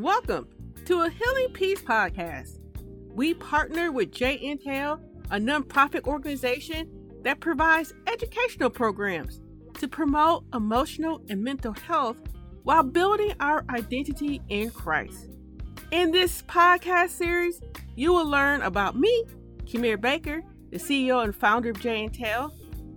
Welcome to a Healing Peace podcast. We partner with J Intel, a nonprofit organization that provides educational programs to promote emotional and mental health while building our identity in Christ. In this podcast series, you will learn about me, Kimir Baker, the CEO and founder of J Intel,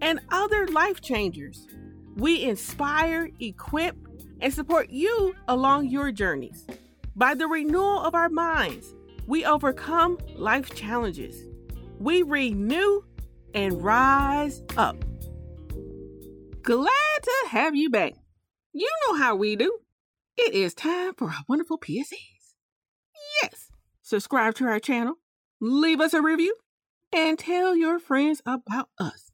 and other life changers. We inspire, equip, and support you along your journeys. By the renewal of our minds, we overcome life challenges. We renew and rise up. Glad to have you back. You know how we do. It is time for our wonderful PSAs. Yes, subscribe to our channel, leave us a review, and tell your friends about us.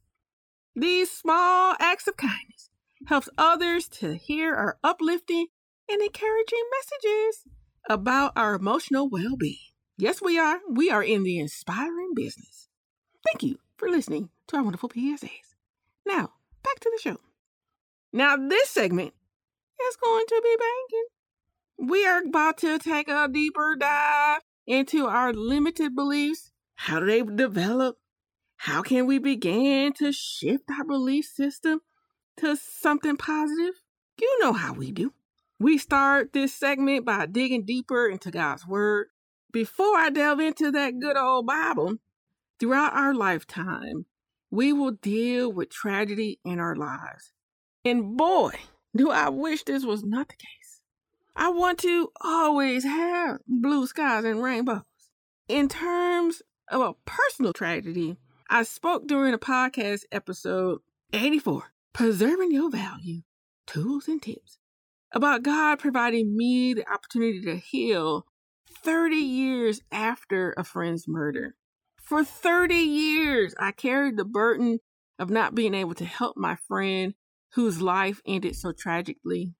These small acts of kindness helps others to hear our uplifting and encouraging messages about our emotional well-being. Yes, we are. We are in the inspiring business. Thank you for listening to our wonderful PSAs. Now, back to the show. Now, this segment is going to be banking. We are about to take a deeper dive into our limited beliefs. How do they develop? How can we begin to shift our belief system to something positive? You know how we do. We start this segment by digging deeper into God's Word. Before I delve into that good old Bible, throughout our lifetime, we will deal with tragedy in our lives. And boy, do I wish this was not the case. I want to always have blue skies and rainbows. In terms of a personal tragedy, I spoke during a podcast episode 84 preserving your value, tools and tips about God providing me the opportunity to heal 30 years after a friend's murder. For 30 years, I carried the burden of not being able to help my friend whose life ended so tragically.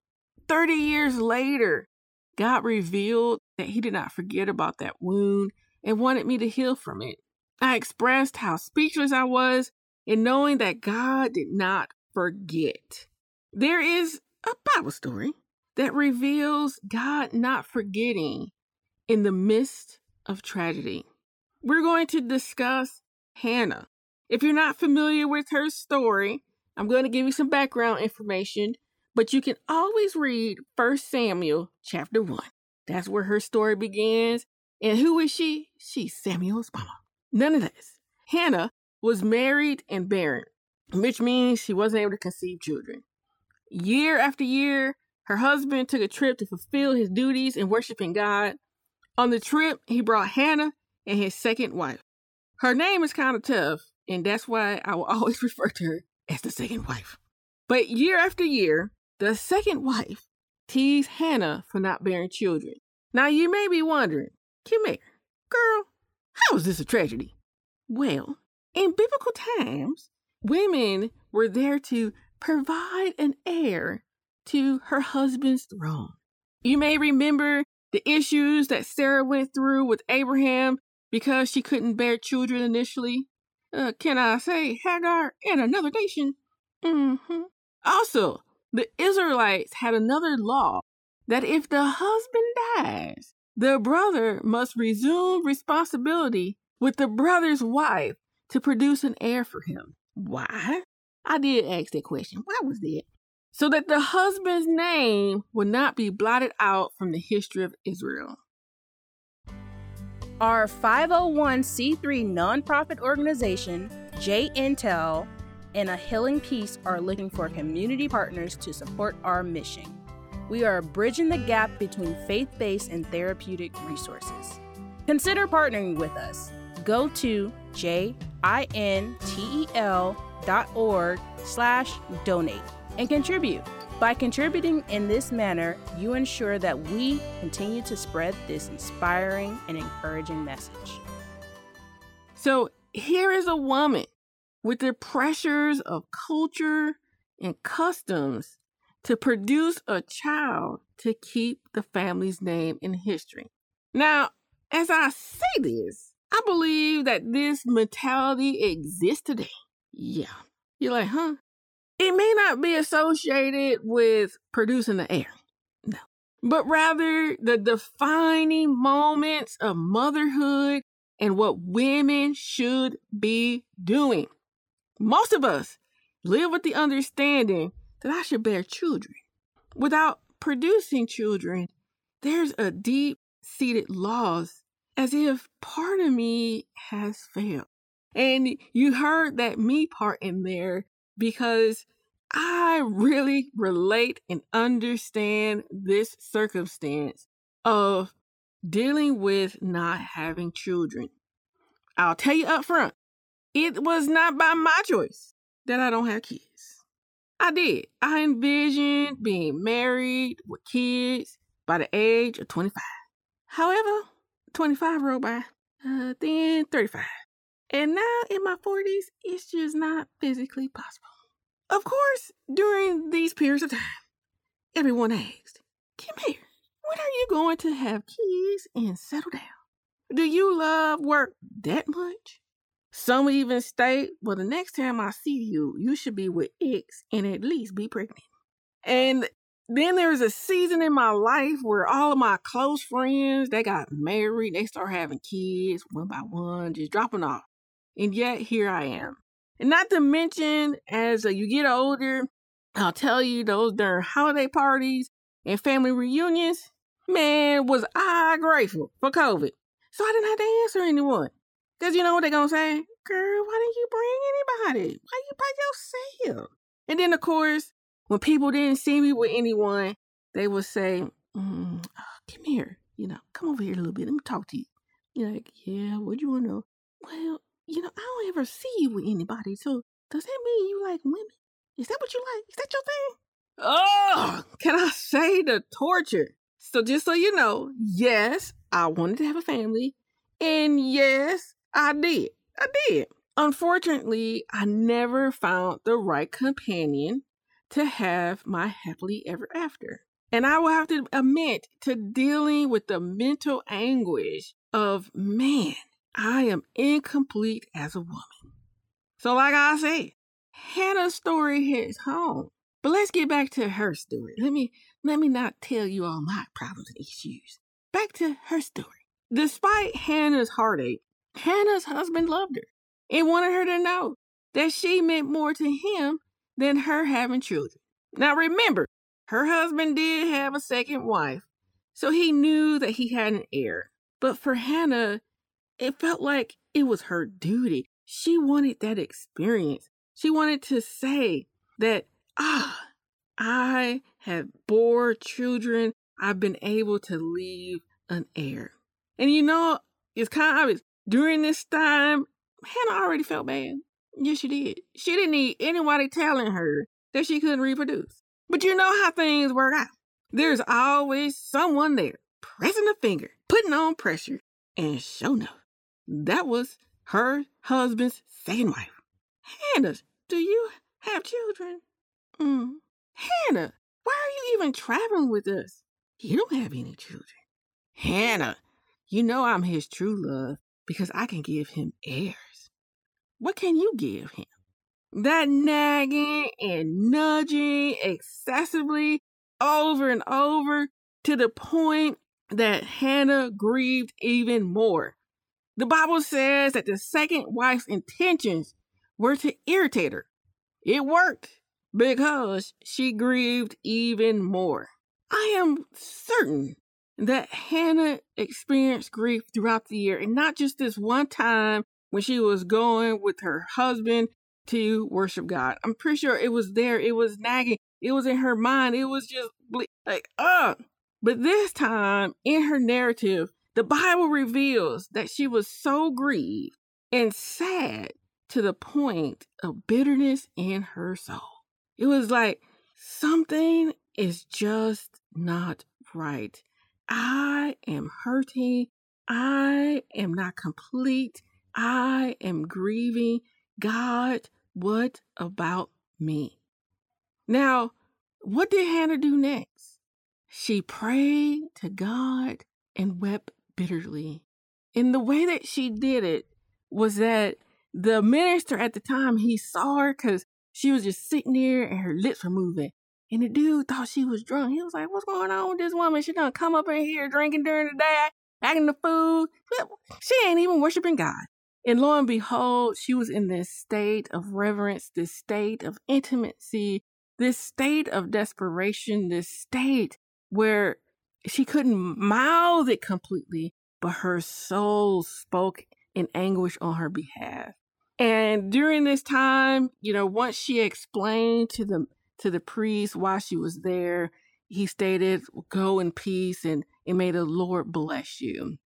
30 years later, God revealed that He did not forget about that wound and wanted me to heal from it. I expressed how speechless I was in knowing that God did not forget. There is a Bible story that reveals God not forgetting in the midst of tragedy. We're going to discuss Hannah. If you're not familiar with her story, I'm going to give you some background information, but you can always read 1 Samuel chapter 1. That's where her story begins. And who is she? She's Samuel's mama. None of this. Hannah was married and barren which means she wasn't able to conceive children. Year after year, her husband took a trip to fulfill his duties in worshiping God. On the trip, he brought Hannah and his second wife. Her name is kind of tough, and that's why I will always refer to her as the second wife. But year after year, the second wife teased Hannah for not bearing children. Now you may be wondering, Kim girl, how is this a tragedy? Well, in biblical times, women were there to provide an heir to her husband's throne. You may remember the issues that Sarah went through with Abraham because she couldn't bear children initially. Uh, can I say Hagar and another nation? Mm-hmm. Also, the Israelites had another law that if the husband dies, the brother must resume responsibility with the brother's wife to produce an heir for him. Why? I did ask that question. Why was that? So that the husband's name would not be blotted out from the history of Israel. Our 501c3 nonprofit organization, J Intel, and A Healing Peace are looking for community partners to support our mission. We are bridging the gap between faith based and therapeutic resources. Consider partnering with us. Go to J intel.org slash donate and contribute. By contributing in this manner, you ensure that we continue to spread this inspiring and encouraging message. So here is a woman with the pressures of culture and customs to produce a child to keep the family's name in history. Now, as I say this, I believe that this mentality exists today. Yeah. You're like, huh? It may not be associated with producing the heir, No. but rather the defining moments of motherhood and what women should be doing. Most of us live with the understanding that I should bear children. Without producing children, there's a deep seated loss as if part of me has failed. And you heard that me part in there because I really relate and understand this circumstance of dealing with not having children. I'll tell you up front, it was not by my choice that I don't have kids. I did. I envisioned being married with kids by the age of 25. However, 25 rolled by, uh, then 35. And now in my 40s, it's just not physically possible. Of course, during these periods of time, everyone asked, Kim here, when are you going to have kids and settle down? Do you love work that much? Some even state, well, the next time I see you, you should be with X and at least be pregnant. And then there's a season in my life where all of my close friends, they got married, they start having kids one by one, just dropping off. And yet here I am. And not to mention, as uh, you get older, I'll tell you those during holiday parties and family reunions, man, was I grateful for COVID. So I didn't have to answer anyone. Because you know what they're going to say? Girl, why didn't you bring anybody? Why you by yourself? And then, of course, when people didn't see me with anyone, they would say, mm, oh, come here. You know, come over here a little bit. Let me talk to you. You're like, yeah, what do you want to know? Well, you know, I don't ever see you with anybody. So does that mean you like women? Is that what you like? Is that your thing? Oh, can I say the torture? So just so you know, yes, I wanted to have a family. And yes, I did. I did. Unfortunately, I never found the right companion to have my happily ever after. And I will have to admit to dealing with the mental anguish of, man, I am incomplete as a woman. So, like I said, Hannah's story hits home. But let's get back to her story. Let me let me not tell you all my problems and issues. Back to her story. Despite Hannah's heartache, Hannah's husband loved her and wanted her to know that she meant more to him than her having children. Now remember, her husband did have a second wife, so he knew that he had an heir. But for Hannah, it felt like it was her duty. She wanted that experience. She wanted to say that, ah, I have bore children. I've been able to leave an heir. And you know, it's kind of obvious. During this time, Hannah already felt bad. Yes, she did. She didn't need anybody telling her that she couldn't reproduce. But you know how things work out. There's always someone there pressing a finger, putting on pressure, and sure enough, that was her husband's second wife. Hannah, do you have children? Mm. Hannah, why are you even traveling with us? You don't have any children. Hannah, you know I'm his true love because I can give him heirs. What can you give him? That nagging and nudging excessively over and over to the point that Hannah grieved even more. The Bible says that the second wife's intentions were to irritate her. It worked because she grieved even more. I am certain that Hannah experienced grief throughout the year, and not just this one time when she was going with her husband to worship God. I'm pretty sure it was there. It was nagging. It was in her mind. It was just like, uh. But this time in her narrative, the Bible reveals that she was so grieved and sad to the point of bitterness in her soul. It was like something is just not right. I am hurting. I am not complete. I am grieving. God, what about me? Now, what did Hannah do next? She prayed to God and wept bitterly. And the way that she did it was that the minister at the time, he saw her because she was just sitting there and her lips were moving. And the dude thought she was drunk. He was like, What's going on with this woman? She done come up in here drinking during the day, acting the food. She ain't even worshiping God. And lo and behold, she was in this state of reverence, this state of intimacy, this state of desperation, this state where she couldn't mouth it completely, but her soul spoke in anguish on her behalf. And during this time, you know, once she explained to the to the priest why she was there, he stated, "Go in peace, and and may the Lord bless you."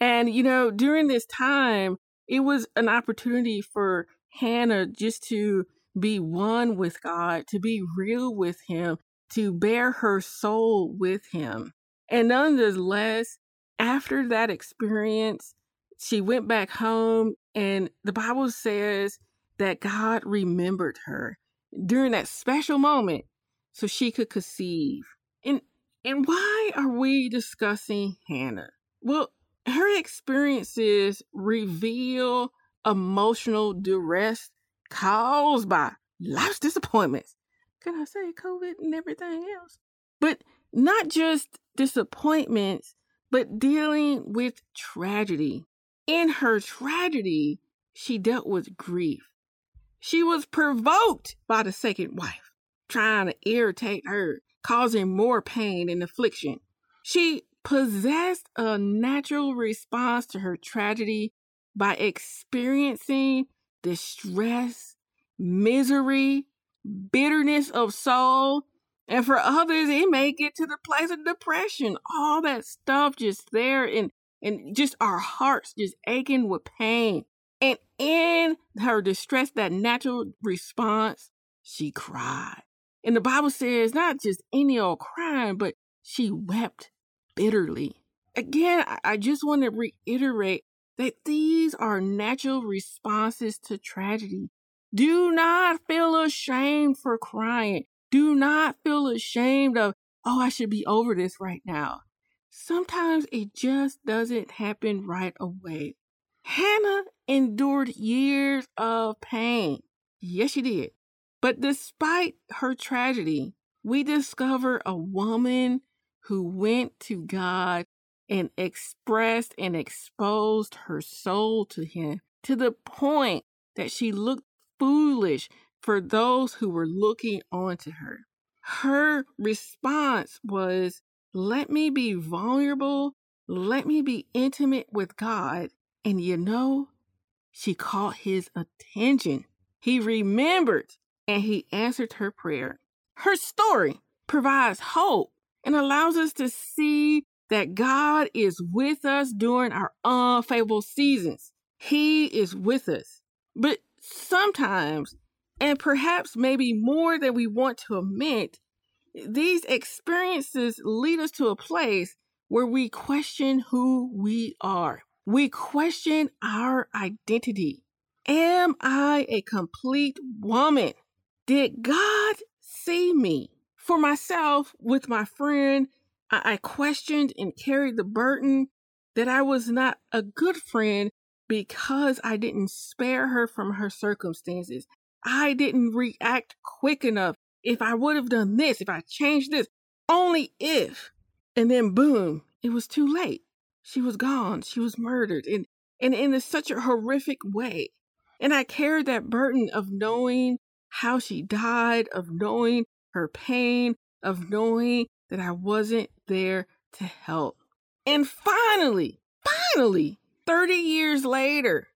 And you know, during this time, it was an opportunity for Hannah just to be one with God, to be real with Him, to bare her soul with Him. And nonetheless, after that experience, she went back home, and the Bible says that God remembered her during that special moment so she could conceive. And and why are we discussing Hannah? Well, her experiences reveal emotional duress caused by life's disappointments. Can I say COVID and everything else? But not just disappointments, but dealing with tragedy. In her tragedy, she dealt with grief. She was provoked by the second wife, trying to irritate her, causing more pain and affliction. She possessed a natural response to her tragedy by experiencing distress, misery, bitterness of soul. And for others, it may get to the place of depression. All that stuff just there and and just our hearts just aching with pain. And in her distress, that natural response, she cried. And the Bible says not just any old crying, but she wept bitterly. Again, I just want to reiterate that these are natural responses to tragedy. Do not feel ashamed for crying. Do not feel ashamed of, oh, I should be over this right now. Sometimes it just doesn't happen right away. Hannah endured years of pain. Yes, she did. But despite her tragedy, we discover a woman who went to God and expressed and exposed her soul to him to the point that she looked foolish for those who were looking onto her. Her response was, Let me be vulnerable, let me be intimate with God. And you know, she caught his attention. He remembered and he answered her prayer. Her story provides hope and allows us to see that God is with us during our unfavorable seasons. He is with us. But sometimes, and perhaps maybe more than we want to admit, these experiences lead us to a place where we question who we are. We question our identity. Am I a complete woman? Did God see me? For myself, with my friend, I, questioned and carried the burden that I was not a good friend because I didn't spare her from her circumstances. I didn't react quick enough. If I would have done this, if I changed this, only if. And then boom, it was too late. She was gone. She was murdered. And, and in such a horrific way. And I carried that burden of knowing how she died, of knowing her pain, of knowing that I wasn't there to help. And finally, finally, 30 years later,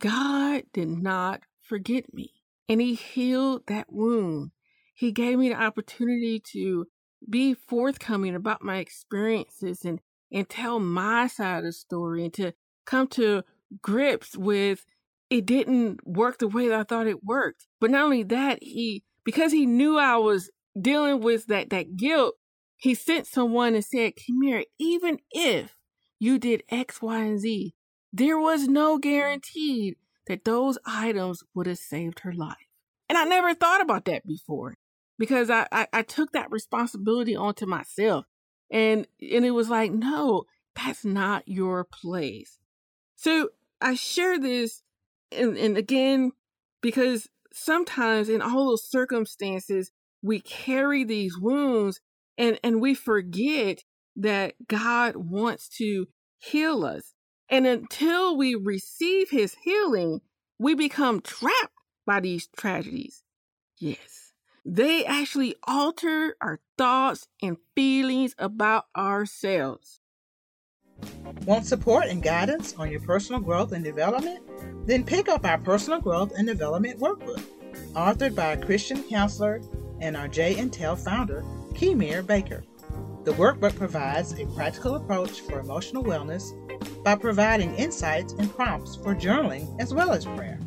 God did not forget me and He healed that wound. He gave me the opportunity to be forthcoming about my experiences and, and tell my side of the story and to come to grips with it didn't work the way that I thought it worked. But not only that, he because he knew I was dealing with that that guilt, he sent someone and said, Kimira, even if you did X, Y, and Z, there was no guarantee that those items would have saved her life. And I never thought about that before because I, I, I took that responsibility onto myself. And and it was like, no, that's not your place. So I share this and, and again, because sometimes in all those circumstances, we carry these wounds and, and we forget that God wants to heal us. And until we receive his healing, we become trapped by these tragedies. Yes, they actually alter our thoughts and feelings about ourselves. Want support and guidance on your personal growth and development? Then pick up our Personal Growth and Development Workbook, authored by a Christian counselor and our J Intel founder, Kemir Baker. The workbook provides a practical approach for emotional wellness by providing insights and prompts for journaling as well as prayer.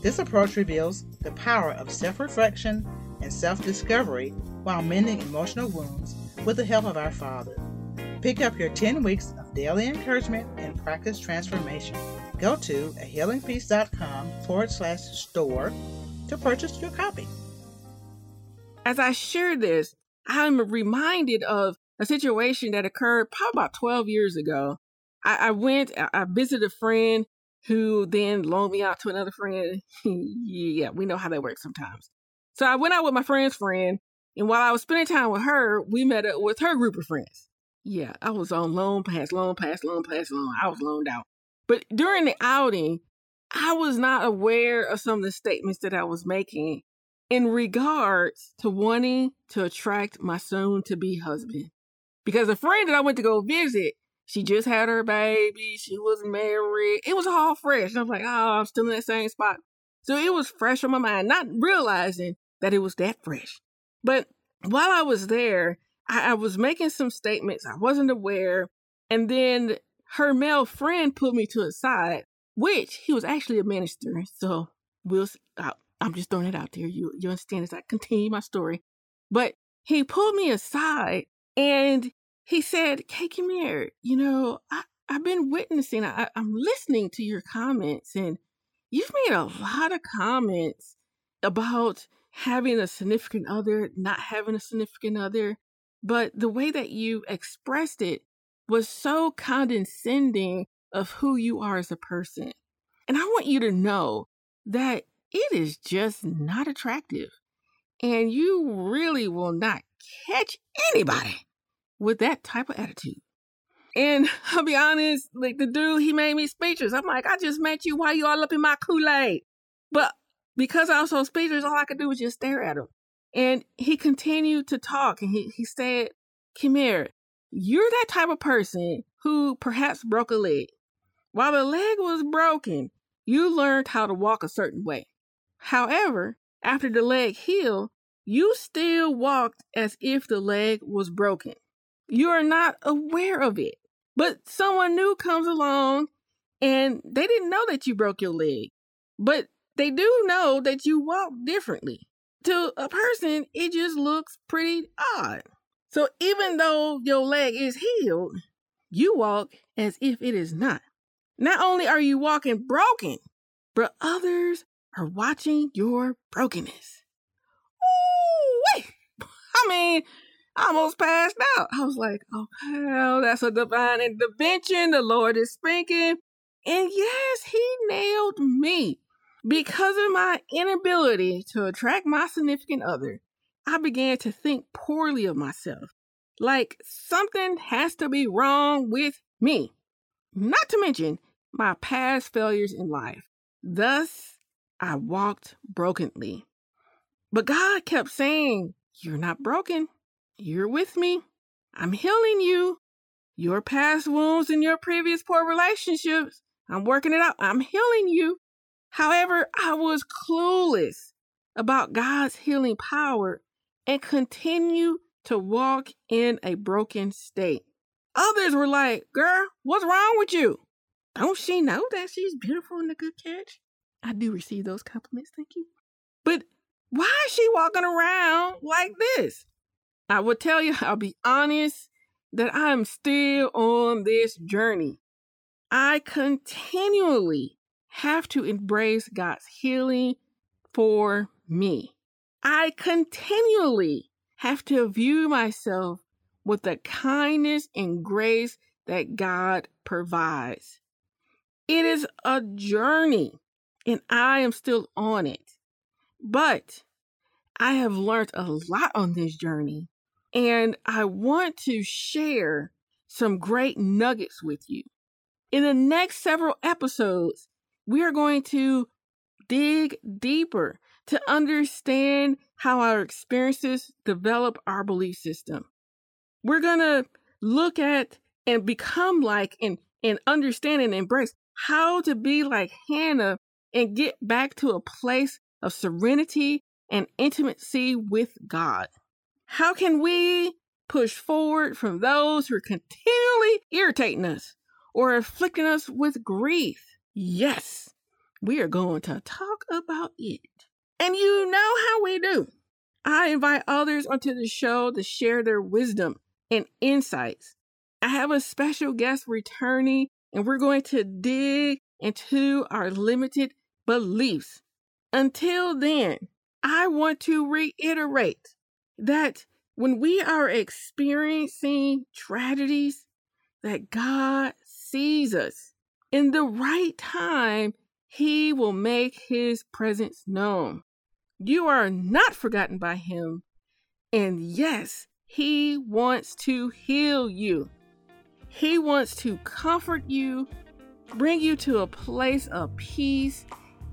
This approach reveals the power of self reflection and self discovery while mending emotional wounds with the help of our Father. Pick up your 10 weeks of daily encouragement and practice transformation. Go to a healingpeace.com forward slash store to purchase your copy. As I share this, I'm reminded of a situation that occurred probably about 12 years ago. I, I went, I visited a friend who then loaned me out to another friend. yeah, we know how that works sometimes. So I went out with my friend's friend, and while I was spending time with her, we met up with her group of friends. Yeah, I was on loan pass, loan pass, loan pass, loan. I was loaned out. But during the outing, I was not aware of some of the statements that I was making in regards to wanting to attract my soon to be husband. Because a friend that I went to go visit, she just had her baby, she was married. It was all fresh. I was like, oh, I'm still in that same spot. So it was fresh on my mind, not realizing that it was that fresh. But while I was there, I, I was making some statements I wasn't aware. And then her male friend put me to a side, which he was actually a minister. So we'll, I, I'm just throwing it out there. You, you understand as I continue my story. But he pulled me aside and he said, Hey, Kemir, you know, I, I've been witnessing, I, I'm listening to your comments, and you've made a lot of comments about having a significant other, not having a significant other. But the way that you expressed it was so condescending of who you are as a person. And I want you to know that it is just not attractive. And you really will not catch anybody with that type of attitude. And I'll be honest, like the dude, he made me speechless. I'm like, I just met you. Why you all up in my Kool Aid? But because I was so speechless, all I could do was just stare at him. And he continued to talk and he, he said, Kemir, you're that type of person who perhaps broke a leg. While the leg was broken, you learned how to walk a certain way. However, after the leg healed, you still walked as if the leg was broken. You are not aware of it. But someone new comes along and they didn't know that you broke your leg. But they do know that you walk differently. To a person, it just looks pretty odd. So even though your leg is healed, you walk as if it is not. Not only are you walking broken, but others are watching your brokenness. Ooh, wait. I mean, I almost passed out. I was like, oh, hell, that's a divine intervention. The Lord is speaking. And yes, he nailed me. Because of my inability to attract my significant other, I began to think poorly of myself. Like something has to be wrong with me. Not to mention my past failures in life. Thus, I walked brokenly. But God kept saying, You're not broken. You're with me. I'm healing you. Your past wounds and your previous poor relationships. I'm working it out. I'm healing you. However, I was clueless about God's healing power and continue to walk in a broken state. Others were like, Girl, what's wrong with you? Don't she know that she's beautiful and a good catch? I do receive those compliments, thank you. But why is she walking around like this? I will tell you, I'll be honest, that I'm still on this journey. I continually have to embrace God's healing for me. I continually have to view myself with the kindness and grace that God provides. It is a journey, and I am still on it. But I have learned a lot on this journey, and I want to share some great nuggets with you. In the next several episodes, we are going to dig deeper to understand how our experiences develop our belief system. We're going to look at and become like and, and understand and embrace how to be like Hannah and get back to a place of serenity and intimacy with God. How can we push forward from those who are continually irritating us or afflicting us with grief? Yes, we are going to talk about it. And you know how we do. I invite others onto the show to share their wisdom and insights. I have a special guest returning, and we're going to dig into our limited beliefs. Until then, I want to reiterate that when we are experiencing tragedies, that God sees us. In the right time, He will make His presence known. You are not forgotten by Him. And yes, He wants to heal you. He wants to comfort you, bring you to a place of peace,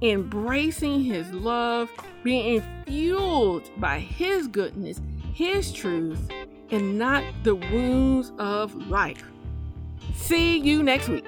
embracing His love, being fueled by His goodness, His truth, and not the wounds of life. See you next week.